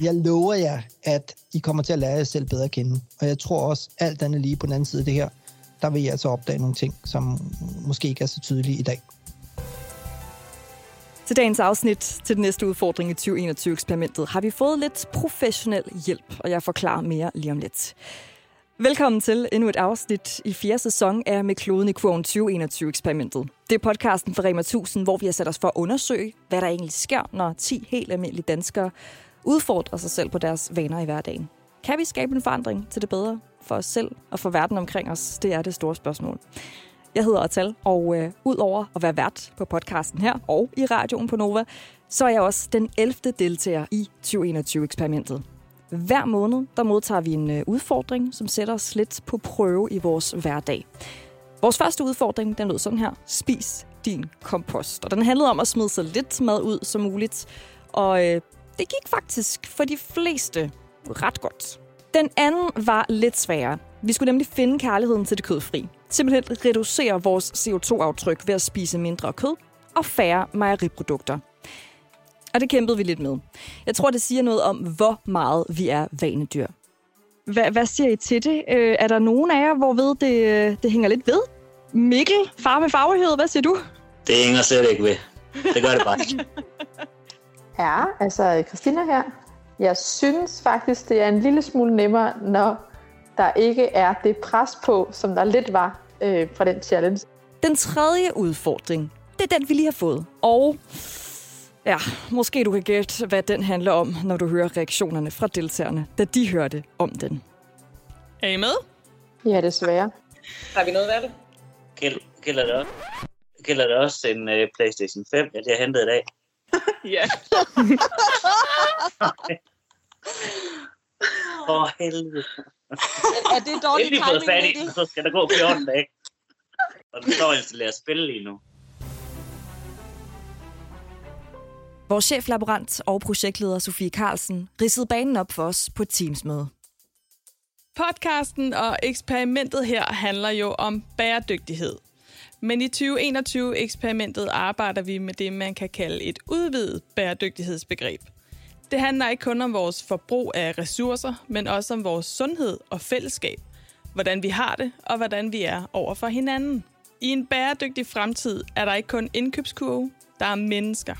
Jeg lover jer, at I kommer til at lære jer selv bedre at kende. Og jeg tror også, alt andet lige på den anden side af det her, der vil I altså opdage nogle ting, som måske ikke er så tydelige i dag. Til dagens afsnit til den næste udfordring i 2021-eksperimentet har vi fået lidt professionel hjælp, og jeg forklarer mere lige om lidt. Velkommen til endnu et afsnit i fjerde sæson af Med kloden i kurven 2021-eksperimentet. Det er podcasten for Rema 1000, hvor vi har sat os for at undersøge, hvad der egentlig sker, når 10 helt almindelige danskere udfordrer sig selv på deres vaner i hverdagen. Kan vi skabe en forandring til det bedre for os selv og for verden omkring os? Det er det store spørgsmål. Jeg hedder Atal, og øh, udover at være vært på podcasten her og i radioen på Nova, så er jeg også den 11. deltager i 2021-eksperimentet. Hver måned der modtager vi en øh, udfordring, som sætter os lidt på prøve i vores hverdag. Vores første udfordring den lød sådan her. Spis din kompost. Og den handlede om at smide så lidt mad ud som muligt. Og øh, det gik faktisk for de fleste ret godt. Den anden var lidt sværere. Vi skulle nemlig finde kærligheden til det kødfri. Simpelthen reducere vores CO2-aftryk ved at spise mindre kød og færre mejeriprodukter. Og det kæmpede vi lidt med. Jeg tror, det siger noget om, hvor meget vi er vanedyr. Hvad, hvad siger I til det? Øh, er der nogen af jer, hvorved det, øh, det hænger lidt ved? Mikkel, far med faglighed, hvad siger du? Det hænger slet ikke ved. Det gør det bare. Ja, altså Christina her. Jeg synes faktisk, det er en lille smule nemmere, når der ikke er det pres på, som der lidt var øh, fra den challenge. Den tredje udfordring, det er den, vi lige har fået. Og ja, måske du kan gætte, hvad den handler om, når du hører reaktionerne fra deltagerne, da de hørte om den. Er I med? Ja, desværre. Har vi noget af det? Gæld, gælder, det også, gælder det også en uh, PlayStation 5, at jeg hentede i dag? Ja. Åh, oh, helvede. er det dårlig Endelig fået timing, fat i så skal der gå 14 dage. Og den står installeret spil lige nu. Vores cheflaborant og projektleder Sofie Carlsen ridsede banen op for os på et Teams-møde. Podcasten og eksperimentet her handler jo om bæredygtighed. Men i 2021-eksperimentet arbejder vi med det, man kan kalde et udvidet bæredygtighedsbegreb. Det handler ikke kun om vores forbrug af ressourcer, men også om vores sundhed og fællesskab. Hvordan vi har det, og hvordan vi er over for hinanden. I en bæredygtig fremtid er der ikke kun indkøbskurve, der er mennesker.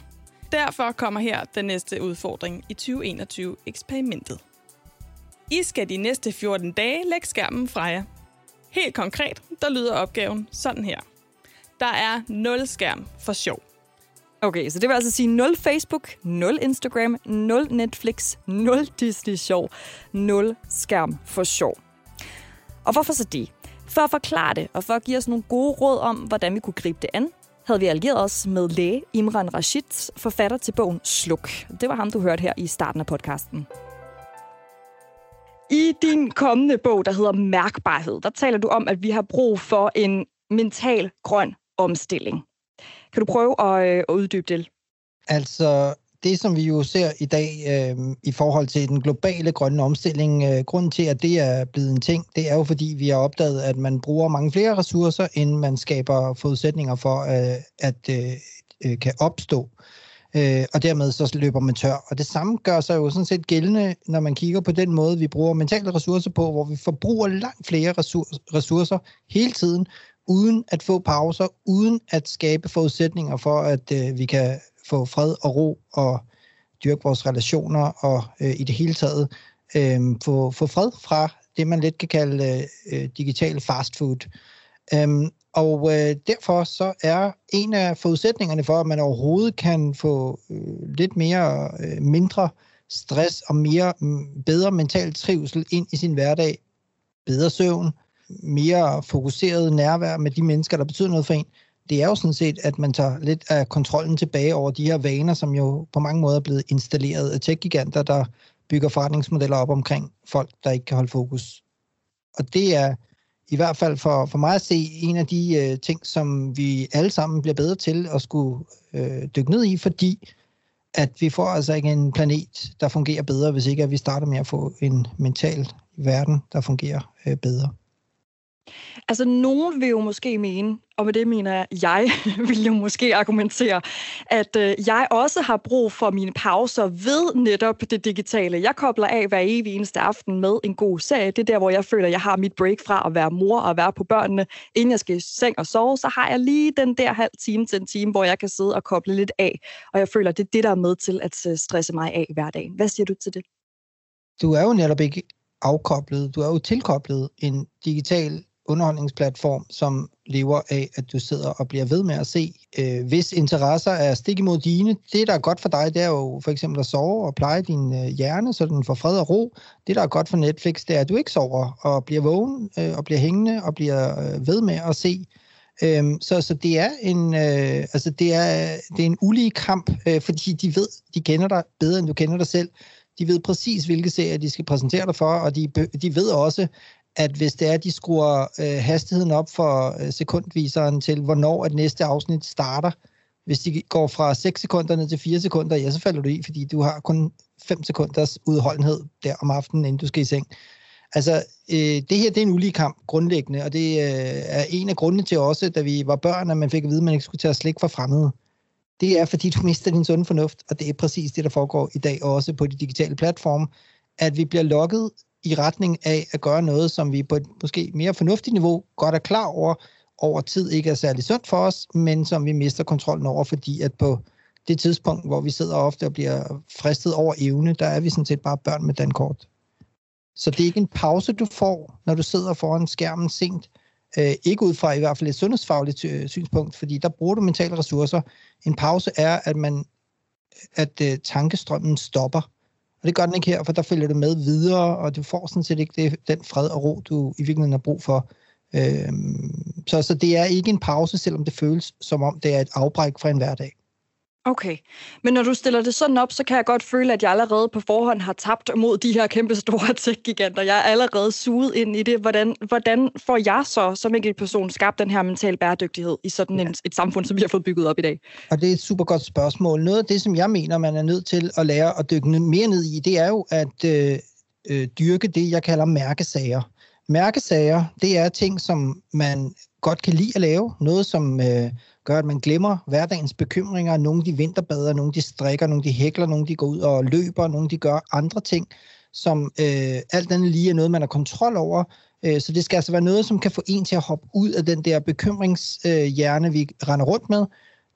Derfor kommer her den næste udfordring i 2021-eksperimentet. I skal de næste 14 dage lægge skærmen fra jer. Helt konkret, der lyder opgaven sådan her. Der er 0 skærm for sjov. Okay, så det vil altså sige 0 Facebook, 0 Instagram, 0 Netflix, 0 Disney Show, 0 skærm for sjov. Og hvorfor så det? For at forklare det, og for at give os nogle gode råd om, hvordan vi kunne gribe det an, havde vi allieret os med læge Imran Rashid, forfatter til bogen Sluk. Det var ham, du hørte her i starten af podcasten. I din kommende bog, der hedder Mærkbarhed, der taler du om, at vi har brug for en mental grøn omstilling. Kan du prøve at, øh, at uddybe det? Altså, det som vi jo ser i dag øh, i forhold til den globale grønne omstilling, øh, grunden til, at det er blevet en ting, det er jo fordi, vi har opdaget, at man bruger mange flere ressourcer, end man skaber forudsætninger for, øh, at øh, øh, kan opstå. Øh, og dermed så løber man tør. Og det samme gør sig jo sådan set gældende, når man kigger på den måde, vi bruger mentale ressourcer på, hvor vi forbruger langt flere ressourcer hele tiden, uden at få pauser, uden at skabe forudsætninger for, at øh, vi kan få fred og ro og dyrke vores relationer og øh, i det hele taget øh, få, få fred fra det, man lidt kan kalde øh, øh, digital fast food. Øhm, og øh, derfor så er en af forudsætningerne for, at man overhovedet kan få øh, lidt mere øh, mindre stress og mere mm, bedre mental trivsel ind i sin hverdag, bedre søvn, mere fokuseret nærvær med de mennesker, der betyder noget for en, det er jo sådan set, at man tager lidt af kontrollen tilbage over de her vaner, som jo på mange måder er blevet installeret af tech-giganter, der bygger forretningsmodeller op omkring folk, der ikke kan holde fokus. Og det er i hvert fald for, for mig at se en af de øh, ting, som vi alle sammen bliver bedre til at skulle øh, dykke ned i, fordi at vi får altså ikke en planet, der fungerer bedre, hvis ikke at vi starter med at få en mental verden, der fungerer øh, bedre. Altså, nogen vil jo måske mene, og med det mener jeg, jeg vil jo måske argumentere, at øh, jeg også har brug for mine pauser ved netop det digitale. Jeg kobler af hver evig eneste aften med en god serie. Det er der, hvor jeg føler, jeg har mit break fra at være mor og være på børnene. Inden jeg skal i seng og sove, så har jeg lige den der halv time til en time, hvor jeg kan sidde og koble lidt af. Og jeg føler, det er det, der er med til at øh, stresse mig af hver dag. Hvad siger du til det? Du er jo netop ikke afkoblet. Du er jo tilkoblet en digital underholdningsplatform, som lever af, at du sidder og bliver ved med at se, øh, hvis interesser er stik imod dine. Det, der er godt for dig, det er jo for eksempel at sove og pleje din øh, hjerne, så den får fred og ro. Det, der er godt for Netflix, det er, at du ikke sover og bliver vågen øh, og bliver hængende og bliver øh, ved med at se. Øhm, så, så det er en øh, altså det er det er en ulige kamp, øh, fordi de ved, de kender dig bedre end du kender dig selv. De ved præcis, hvilke serier de skal præsentere dig for, og de, de ved også, at hvis det er, at de skruer øh, hastigheden op for øh, sekundviseren til, hvornår at næste afsnit starter, hvis de går fra 6 sekunder ned til 4 sekunder, ja, så falder du i, fordi du har kun 5 sekunders udholdenhed der om aftenen, inden du skal i seng. Altså, øh, det her det er en ulige kamp, grundlæggende, og det øh, er en af grundene til også, da vi var børn, at man fik at vide, at man ikke skulle tage slik for fremmede. Det er, fordi du mister din sunde fornuft, og det er præcis det, der foregår i dag også på de digitale platforme, at vi bliver lukket i retning af at gøre noget, som vi på et måske mere fornuftigt niveau godt er klar over, over tid ikke er særlig sundt for os, men som vi mister kontrollen over, fordi at på det tidspunkt, hvor vi sidder ofte og bliver fristet over evne, der er vi sådan set bare børn med dankort. Så det er ikke en pause, du får, når du sidder foran skærmen sent. Øh, ikke ud fra i hvert fald et sundhedsfagligt øh, synspunkt, fordi der bruger du mentale ressourcer. En pause er, at man at øh, tankestrømmen stopper. Og det gør den ikke her, for der følger du med videre, og du får sådan set ikke det, den fred og ro, du i virkeligheden har brug for. Øhm, så, så det er ikke en pause, selvom det føles som om det er et afbræk fra en hverdag. Okay, men når du stiller det sådan op, så kan jeg godt føle, at jeg allerede på forhånd har tabt mod de her kæmpe store tech-giganter. Jeg er allerede suget ind i det. Hvordan, hvordan får jeg så som enkelt person skabt den her mental bæredygtighed i sådan en, et samfund, som vi har fået bygget op i dag? Og det er et super godt spørgsmål. Noget af det, som jeg mener, man er nødt til at lære at dykke mere ned i, det er jo at øh, øh, dyrke det, jeg kalder mærkesager. Mærkesager, det er ting, som man godt kan lide at lave. Noget, som... Øh, gør, at man glemmer hverdagens bekymringer. Nogle de vinterbader, nogle de strikker, nogle de hækler, nogle de går ud og løber, nogle de gør andre ting, som øh, alt andet lige er noget, man har kontrol over. Øh, så det skal altså være noget, som kan få en til at hoppe ud af den der bekymringshjerne, øh, vi render rundt med.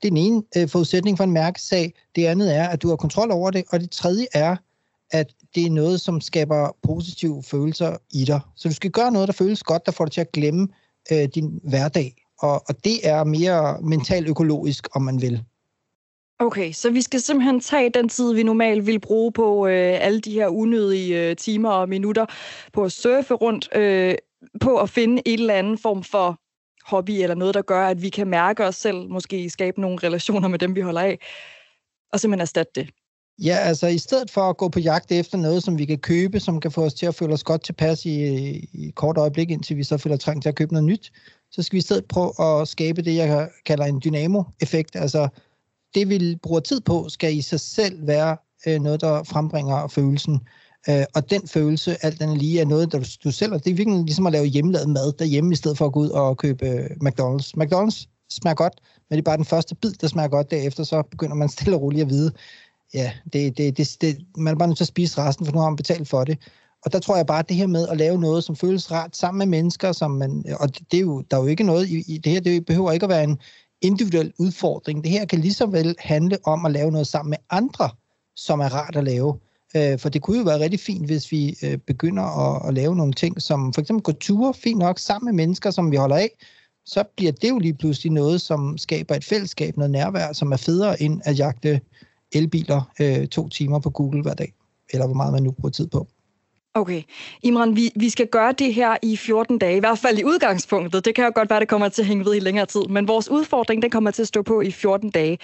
Det er den ene øh, forudsætning for en mærkesag. Det andet er, at du har kontrol over det. Og det tredje er, at det er noget, som skaber positive følelser i dig. Så du skal gøre noget, der føles godt, der får dig til at glemme øh, din hverdag og, og det er mere mentalt økologisk, om man vil. Okay, så vi skal simpelthen tage den tid, vi normalt vil bruge på øh, alle de her unødige øh, timer og minutter på at surfe rundt, øh, på at finde en eller anden form for hobby eller noget, der gør, at vi kan mærke os selv, måske skabe nogle relationer med dem, vi holder af, og simpelthen erstatte det. Ja, altså i stedet for at gå på jagt efter noget, som vi kan købe, som kan få os til at føle os godt tilpas i, i et kort øjeblik, indtil vi så føler trang til at købe noget nyt, så skal vi i stedet prøve at skabe det, jeg kalder en dynamo-effekt. Altså det, vi bruger tid på, skal i sig selv være øh, noget, der frembringer følelsen. Øh, og den følelse, alt den lige, er noget, der du, selv... Det er virkelig ligesom at lave hjemmelavet mad derhjemme, i stedet for at gå ud og købe øh, McDonald's. McDonald's smager godt, men det er bare den første bid, der smager godt. Derefter så begynder man stille og roligt at vide, ja, det, det, det, det, man er bare nødt til at spise resten, for nu har man betalt for det. Og der tror jeg bare, at det her med at lave noget, som føles rart sammen med mennesker, som man, og det er jo, der er jo ikke noget i, i det her, det behøver ikke at være en individuel udfordring. Det her kan lige så vel handle om at lave noget sammen med andre, som er rart at lave. Øh, for det kunne jo være rigtig fint, hvis vi øh, begynder at, at lave nogle ting, som for eksempel gå ture, fint nok, sammen med mennesker, som vi holder af, så bliver det jo lige pludselig noget, som skaber et fællesskab, noget nærvær, som er federe end at jagte elbiler øh, to timer på Google hver dag, eller hvor meget man nu bruger tid på. Okay. Imran, vi, vi skal gøre det her i 14 dage, i hvert fald i udgangspunktet. Det kan jo godt være, det kommer til at hænge ved i længere tid, men vores udfordring, den kommer til at stå på i 14 dage.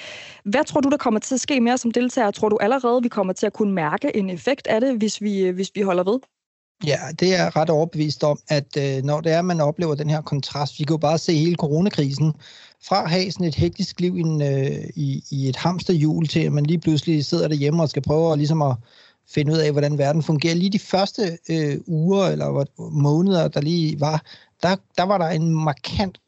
Hvad tror du, der kommer til at ske mere som deltager? Tror du allerede, vi kommer til at kunne mærke en effekt af det, hvis vi, øh, hvis vi holder ved? Ja, det er ret overbevist om, at øh, når det er, at man oplever den her kontrast, vi kan jo bare se hele coronakrisen, fra at have sådan et hektisk liv i, en, øh, i, i et hamsterhjul til, at man lige pludselig sidder derhjemme og skal prøve at, ligesom at finde ud af, hvordan verden fungerer. Lige de første øh, uger eller måneder, der lige var, der, der var der en markant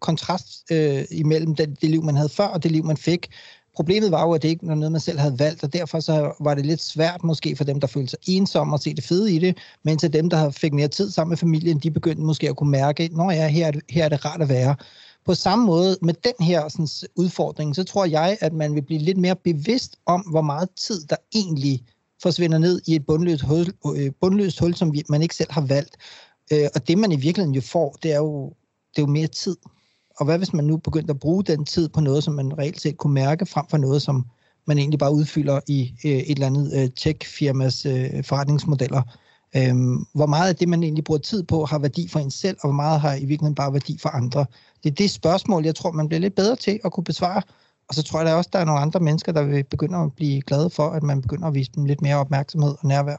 kontrast øh, imellem det, det liv, man havde før, og det liv, man fik. Problemet var jo, at det ikke var noget, man selv havde valgt, og derfor så var det lidt svært måske for dem, der følte sig ensomme og se det fede i det, men til dem, der fik mere tid sammen med familien, de begyndte måske at kunne mærke, at ja, her, her er det rart at være. På samme måde med den her sådan, udfordring, så tror jeg, at man vil blive lidt mere bevidst om, hvor meget tid der egentlig forsvinder ned i et bundløst hul, øh, bundløst hul som man ikke selv har valgt. Øh, og det man i virkeligheden jo får, det er jo, det er jo mere tid. Og hvad hvis man nu begyndte at bruge den tid på noget, som man reelt set kunne mærke, frem for noget, som man egentlig bare udfylder i øh, et eller andet tech-firmas forretningsmodeller. Øhm, hvor meget af det, man egentlig bruger tid på, har værdi for en selv, og hvor meget har i virkeligheden bare værdi for andre. Det er det spørgsmål, jeg tror, man bliver lidt bedre til at kunne besvare. Og så tror jeg da også, der er nogle andre mennesker, der vil begynde at blive glade for, at man begynder at vise dem lidt mere opmærksomhed og nærvær.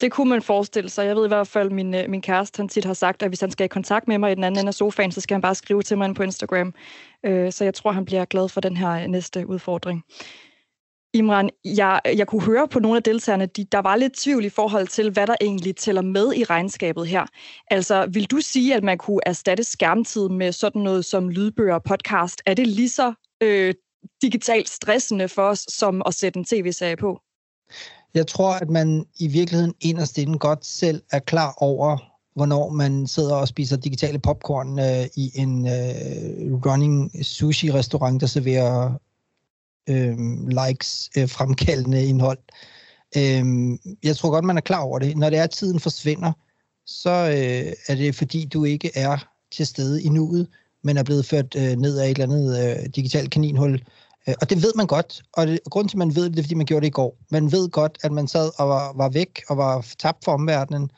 Det kunne man forestille sig. Jeg ved i hvert fald, at min, øh, min kæreste han tit har sagt, at hvis han skal i kontakt med mig i den anden ende af sofaen, så skal han bare skrive til mig på Instagram. Øh, så jeg tror, han bliver glad for den her øh, næste udfordring. Imran, jeg, jeg kunne høre på nogle af deltagerne, de, der var lidt tvivl i forhold til, hvad der egentlig tæller med i regnskabet her. Altså, vil du sige, at man kunne erstatte skærmtid med sådan noget som lydbøger og podcast? Er det lige så øh, digitalt stressende for os, som at sætte en tv-serie på? Jeg tror, at man i virkeligheden inderst inden godt selv er klar over, hvornår man sidder og spiser digitale popcorn øh, i en øh, running sushi-restaurant, der serverer øh, likes øh, fremkaldende indhold. Øh, jeg tror godt, man er klar over det. Når det er, at tiden forsvinder, så øh, er det fordi, du ikke er til stede i nuet, men er blevet ført øh, ned af et eller andet øh, digitalt kaninhul. Øh, og det ved man godt, og, det, og grunden til, at man ved det, det er, fordi man gjorde det i går. Man ved godt, at man sad og var, var væk og var tabt for omverdenen.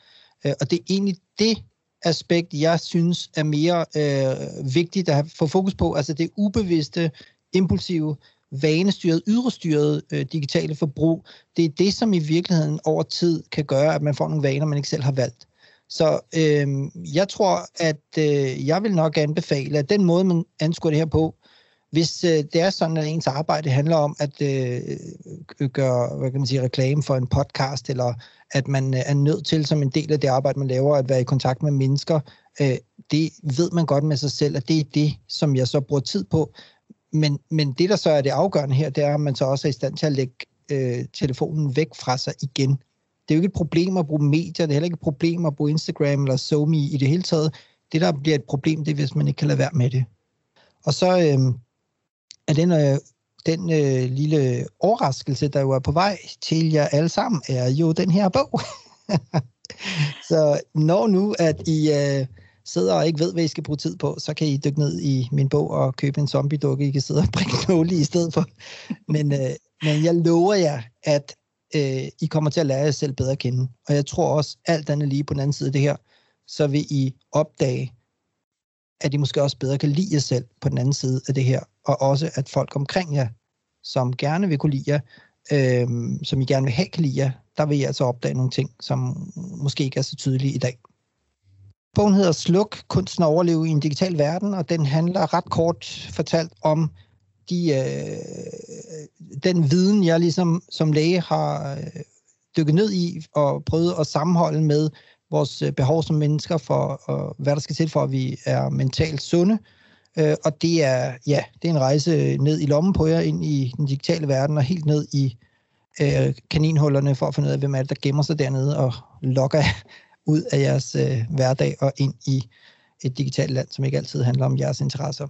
Øh, og det er egentlig det aspekt, jeg synes er mere øh, vigtigt at få fokus på. Altså det ubevidste, impulsive, vanestyret, ydrestyret øh, digitale forbrug. Det er det, som i virkeligheden over tid kan gøre, at man får nogle vaner, man ikke selv har valgt. Så øh, jeg tror, at øh, jeg vil nok anbefale, at den måde, man anskuer det her på, hvis øh, det er sådan, at ens arbejde handler om at øh, øh, gøre hvad kan man sige, reklame for en podcast, eller at man øh, er nødt til som en del af det arbejde, man laver, at være i kontakt med mennesker, øh, det ved man godt med sig selv, at det er det, som jeg så bruger tid på. Men, men det, der så er det afgørende her, det er, at man så også er i stand til at lægge øh, telefonen væk fra sig igen. Det er jo ikke et problem at bruge medier, det er heller ikke et problem at bruge Instagram eller SoMe i det hele taget. Det, der bliver et problem, det er, hvis man ikke kan lade være med det. Og så øh, er den, øh, den øh, lille overraskelse, der jo er på vej til jer alle sammen, er jo den her bog. så når nu, at I øh, sidder og ikke ved, hvad I skal bruge tid på, så kan I dykke ned i min bog og købe en zombie-dukke, I kan sidde og bringe nåle i stedet for. Men, øh, men jeg lover jer, at øh, I kommer til at lære jer selv bedre at kende. Og jeg tror også, alt andet lige på den anden side af det her, så vil I opdage, at I måske også bedre kan lide jer selv på den anden side af det her, og også at folk omkring jer, som gerne vil kunne lide jer, øh, som I gerne vil have kan lide jer, der vil I altså opdage nogle ting, som måske ikke er så tydelige i dag. Bogen hedder Sluk, kunsten at overleve i en digital verden, og den handler ret kort fortalt om de, øh, den viden, jeg ligesom som læge har øh, dykket ned i og prøvet at sammenholde med vores øh, behov som mennesker for, og hvad der skal til for, at vi er mentalt sunde. Øh, og det er, ja, det er en rejse ned i lommen på jer, ind i den digitale verden, og helt ned i øh, kaninhullerne, for at finde ud af, hvem er det, der gemmer sig dernede og lokker ud af jeres øh, hverdag og ind i et digitalt land, som ikke altid handler om jeres interesser.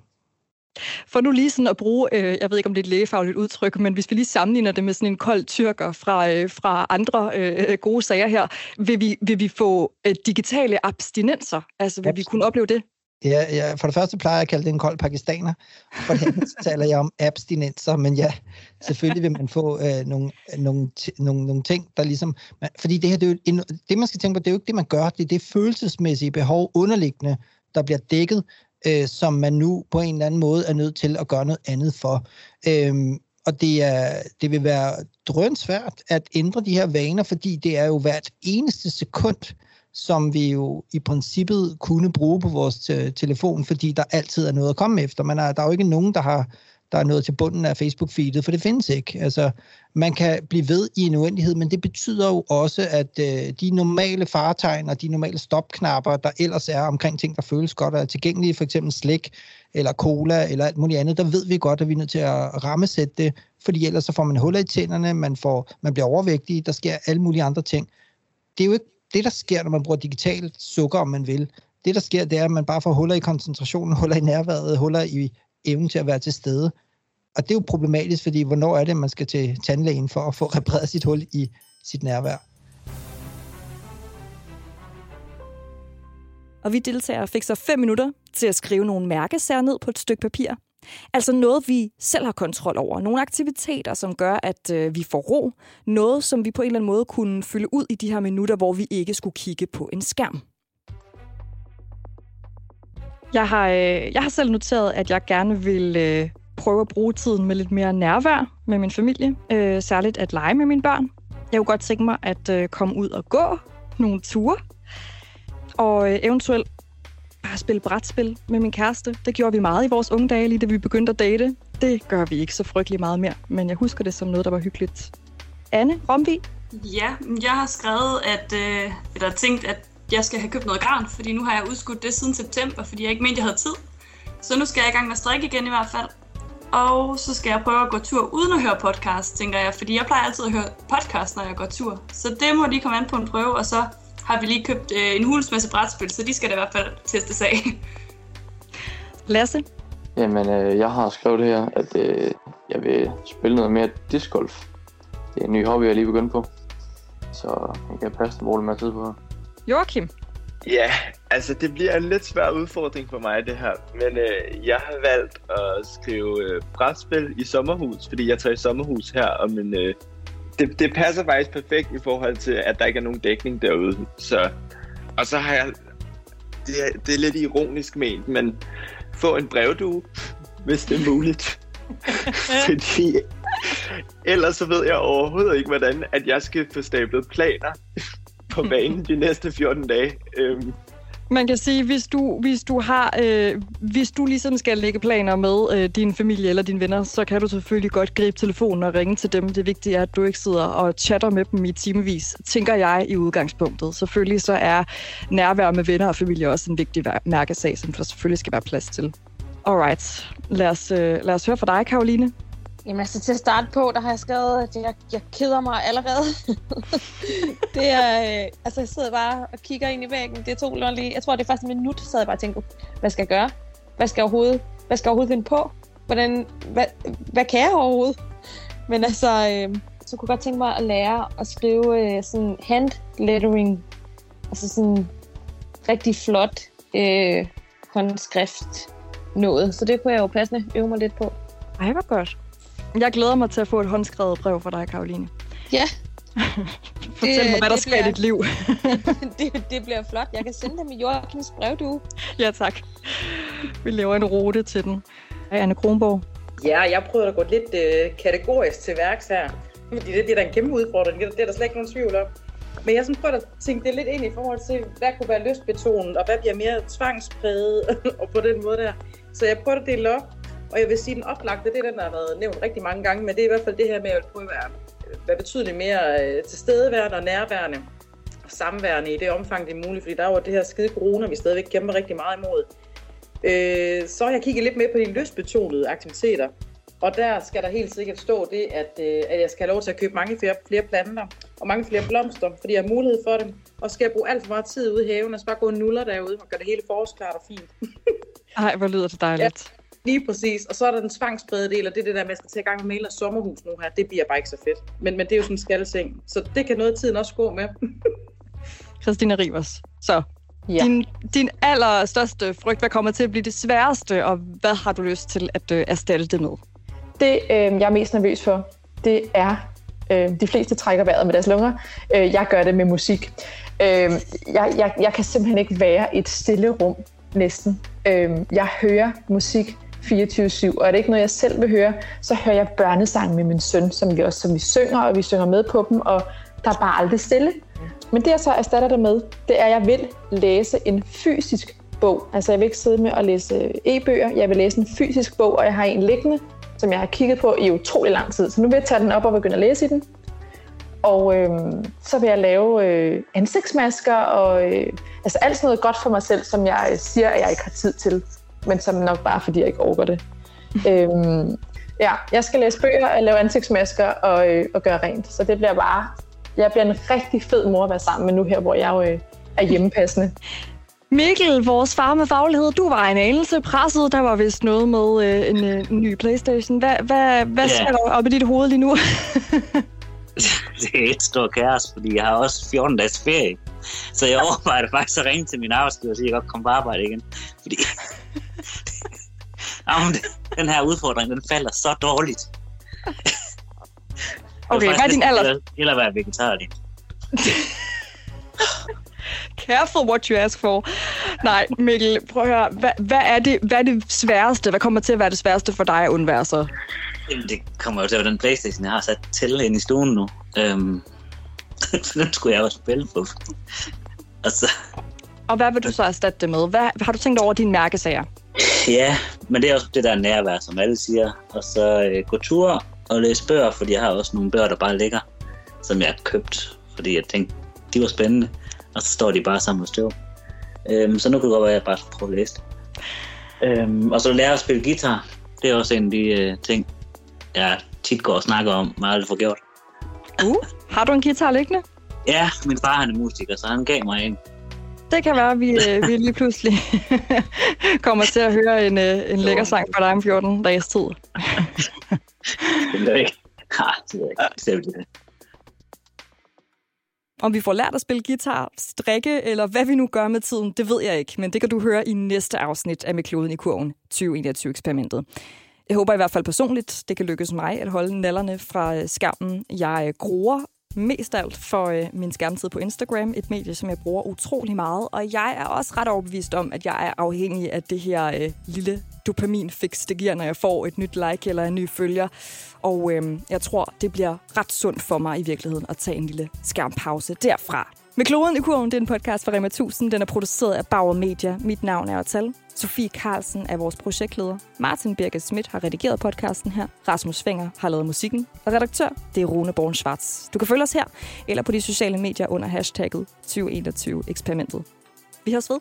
For nu lige sådan at bruge, øh, jeg ved ikke om det er et lægefagligt udtryk, men hvis vi lige sammenligner det med sådan en kold tyrker fra, øh, fra andre øh, gode sager her, vil vi, vil vi få øh, digitale abstinenser? Altså vil Absolut. vi kunne opleve det? Ja, ja, for det første plejer jeg at kalde det en kold pakistaner, for det andet taler jeg om abstinenser, men ja, selvfølgelig vil man få øh, nogle, nogle, nogle, nogle ting, der ligesom... Man, fordi det her, det, er jo en, det man skal tænke på, det er jo ikke det, man gør, det er det følelsesmæssige behov underliggende, der bliver dækket, øh, som man nu på en eller anden måde er nødt til at gøre noget andet for. Øhm, og det, er, det vil være drønsvært at ændre de her vaner, fordi det er jo hvert eneste sekund, som vi jo i princippet kunne bruge på vores øh, telefon, fordi der altid er noget at komme efter. Man er, der er jo ikke nogen, der har der er nået til bunden af Facebook-feedet, for det findes ikke. Altså, man kan blive ved i en uendelighed, men det betyder jo også, at øh, de normale faretegn og de normale stopknapper, der ellers er omkring ting, der føles godt og er tilgængelige, for eksempel slik eller cola eller alt muligt andet, der ved vi godt, at vi er nødt til at rammesætte det, fordi ellers så får man huller i tænderne, man, får, man bliver overvægtig, der sker alle mulige andre ting. Det er jo ikke det, der sker, når man bruger digitalt sukker, om man vil. Det, der sker, det er, at man bare får huller i koncentrationen, huller i nærværet, huller i evnen til at være til stede. Og det er jo problematisk, fordi hvornår er det, man skal til tandlægen for at få repareret sit hul i sit nærvær? Og vi deltagere fik så fem minutter til at skrive nogle mærkesager ned på et stykke papir. Altså noget, vi selv har kontrol over. Nogle aktiviteter, som gør, at øh, vi får ro. Noget, som vi på en eller anden måde kunne fylde ud i de her minutter, hvor vi ikke skulle kigge på en skærm. Jeg har, øh, jeg har selv noteret, at jeg gerne vil øh, prøve at bruge tiden med lidt mere nærvær med min familie. Øh, særligt at lege med mine børn. Jeg kunne godt tænke mig at øh, komme ud og gå nogle ture. Og øh, eventuelt bare spille brætspil med min kæreste. Det gjorde vi meget i vores unge dage, lige da vi begyndte at date. Det gør vi ikke så frygtelig meget mere, men jeg husker det som noget, der var hyggeligt. Anne Romvi? Ja, jeg har skrevet, at, øh, eller tænkt, at jeg skal have købt noget garn, fordi nu har jeg udskudt det siden september, fordi jeg ikke mente, jeg havde tid. Så nu skal jeg i gang med at strikke igen i hvert fald. Og så skal jeg prøve at gå tur uden at høre podcast, tænker jeg, fordi jeg plejer altid at høre podcast, når jeg går tur. Så det må lige komme an på en prøve, og så har vi lige købt øh, en hulens masse brætspil, så de skal da i hvert fald testes af. Lasse? Jamen, øh, jeg har skrevet her, at øh, jeg vil spille noget mere discgolf. Det er en ny hobby, jeg lige begyndt på. Så jeg kan passe den med tid på. Joachim? Ja, altså det bliver en lidt svær udfordring for mig det her, men øh, jeg har valgt at skrive øh, brætspil i sommerhus, fordi jeg tager i sommerhus her om en, øh, det, det passer faktisk perfekt i forhold til, at der ikke er nogen dækning derude. Så, og så har jeg, det er, det er lidt ironisk ment, men få en brevdue, hvis det er muligt. Fordi ellers så ved jeg overhovedet ikke, hvordan at jeg skal få stablet planer på banen de næste 14 dage. Øhm, man kan sige, hvis du, hvis du har, øh, hvis du ligesom skal lægge planer med øh, din familie eller dine venner, så kan du selvfølgelig godt gribe telefonen og ringe til dem. Det vigtige er, at du ikke sidder og chatter med dem i timevis, tænker jeg i udgangspunktet. Selvfølgelig så er nærvær med venner og familie også en vigtig mærkesag, som der selvfølgelig skal være plads til. Alright, lad os, øh, lad os høre fra dig, Karoline. Jamen altså til at starte på, der har jeg skrevet, at jeg, jeg keder mig allerede. det er, øh, altså jeg sidder bare og kigger ind i væggen. Det tog lige, jeg tror det er faktisk en minut, så sad jeg bare og tænkte, hvad skal jeg gøre? Hvad skal jeg overhovedet, hvad skal jeg overhovedet finde på? Hvordan, hvad, hvad kan jeg overhovedet? Men altså, øh, så kunne jeg godt tænke mig at lære at skrive øh, sådan hand lettering. Altså sådan rigtig flot øh, håndskrift noget. Så det kunne jeg jo passende øve mig lidt på. Ej, hvor godt. Jeg glæder mig til at få et håndskrevet brev fra dig, Karoline. Ja. Fortæl det, mig, hvad der sker i dit liv. det, det bliver flot. Jeg kan sende dem i Joachims du. Ja, tak. Vi laver en rute til den. Hej, Anne Kronborg. Ja, jeg prøver at gå lidt øh, kategorisk til værks her. Fordi det, det er da en kæmpe udfordring. Det, det er der slet ikke nogen tvivl om. Men jeg sådan prøver at tænke det lidt ind i forhold til, hvad kunne være lystbetonet, og hvad bliver mere tvangspræget, og på den måde der. Så jeg prøver at dele op og jeg vil sige, at den oplagte, det er den, der har været nævnt rigtig mange gange, men det er i hvert fald det her med at prøve at være, være betydeligt mere øh, tilstedeværende og nærværende og samværende i det omfang, det er muligt, fordi der er jo det her skide corona, vi stadigvæk kæmper rigtig meget imod. Øh, så har jeg kigget lidt med på de lystbetonede aktiviteter, og der skal der helt sikkert stå det, at, øh, at jeg skal have lov til at købe mange flere, flere planter og mange flere blomster, fordi jeg har mulighed for dem. Og skal jeg bruge alt for meget tid ude i haven, og så bare gå nuller derude og gøre det hele forårsklart og fint. Ej, hvor lyder det dejligt. Ja. Lige præcis. Og så er der den tvangsbrede del, og det er det der med, at jeg skal til i gang med mail og sommerhus nu her. Det bliver bare ikke så fedt. Men, men det er jo sådan en skaldseng. Så det kan noget af tiden også gå med. Christina Rivers. Så ja. din, din allerstørste frygt, hvad kommer til at blive det sværeste, og hvad har du lyst til at øh, erstatte det med? Det, øh, jeg er mest nervøs for, det er, øh, de fleste trækker vejret med deres lunger. Øh, jeg gør det med musik. Øh, jeg, jeg, jeg kan simpelthen ikke være i et stille rum næsten. Øh, jeg hører musik 24-7, og er det ikke noget, jeg selv vil høre, så hører jeg børnesang med min søn, som vi også som vi synger, og vi synger med på dem, og der er bare aldrig stille. Men det, jeg så erstatter det med, det er, at jeg vil læse en fysisk bog. Altså, jeg vil ikke sidde med at læse øh, e-bøger. Jeg vil læse en fysisk bog, og jeg har en liggende som jeg har kigget på i utrolig lang tid. Så nu vil jeg tage den op og begynde at læse i den. Og øh, så vil jeg lave øh, ansigtsmasker og øh, altså alt sådan noget godt for mig selv, som jeg øh, siger, at jeg ikke har tid til, men som nok bare fordi jeg ikke overgår det. øhm, ja, jeg skal læse bøger og lave ansigtsmasker og, øh, og gøre rent, så det bliver bare, jeg bliver en rigtig fed mor at være sammen med nu her, hvor jeg jo øh, er hjemmepassende. Mikkel, vores far med faglighed, du var en anelse presset. Der var vist noget med øh, en, øh, en ny Playstation. Hvad, hvad, hvad Ja. sker der op i dit hoved lige nu? det er et stort kaos, fordi jeg har også 14 dages ferie. Så jeg overvejer faktisk at ringe til min arbejdsgiver og sige, at jeg godt komme på arbejde igen. Fordi Jamen, den her udfordring, den falder så dårligt. Okay, hvad er din alder? hellere- Hellere være vegetar lige. Careful what you ask for. Nej, Mikkel, prøv at høre. Hvad, hvad, er det, hvad er det sværeste? Hvad kommer til at være det sværeste for dig at undvære så? Jamen, det kommer jo til at være den Playstation, jeg har sat til ind i stuen nu. Øhm, den skulle jeg også spille på. Og så, Og hvad vil du så erstatte det med? Hvad, har du tænkt over dine mærkesager? Ja, men det er også det der nærvær, som alle siger. Og så øh, gå tur og læse bøger, fordi jeg har også nogle bøger, der bare ligger, som jeg har købt, fordi jeg tænkte, de var spændende. Og så står de bare sammen og støv. Øhm, så nu kan det godt være, at jeg bare skal prøve at læse det. Øhm, og så lære at spille guitar. Det er også en af de øh, ting, jeg tit går og snakker om, men aldrig får gjort. Uh, har du en guitar liggende? Ja, min far han er musiker, så han gav mig en. Det kan være, at vi, øh, vi lige pludselig kommer til at høre en, øh, en lækker sang fra dig om 14 dages tid. Det er ikke. Ah, det ved jeg ikke. Er. Om vi får lært at spille guitar, strikke eller hvad vi nu gør med tiden, det ved jeg ikke. Men det kan du høre i næste afsnit af Med kloden i kurven 2021-eksperimentet. Jeg håber i hvert fald personligt, det kan lykkes mig at holde nallerne fra øh, skærmen. Jeg gruer mest af alt for øh, min skærmtid på Instagram, et medie, som jeg bruger utrolig meget. Og jeg er også ret overbevist om, at jeg er afhængig af det her øh, lille dopaminfix, det giver, når jeg får et nyt like eller en ny følger. Og øh, jeg tror, det bliver ret sundt for mig i virkeligheden at tage en lille skærmpause derfra. Med kloden i kurven, det er en podcast fra Rema 1000. Den er produceret af Bauer Media. Mit navn er Otal. Sofie Carlsen er vores projektleder. Martin Birke Schmidt har redigeret podcasten her. Rasmus Fenger har lavet musikken. Og redaktør, det er Rune Born Schwartz. Du kan følge os her, eller på de sociale medier under hashtagget 2021-eksperimentet. Vi høres ved.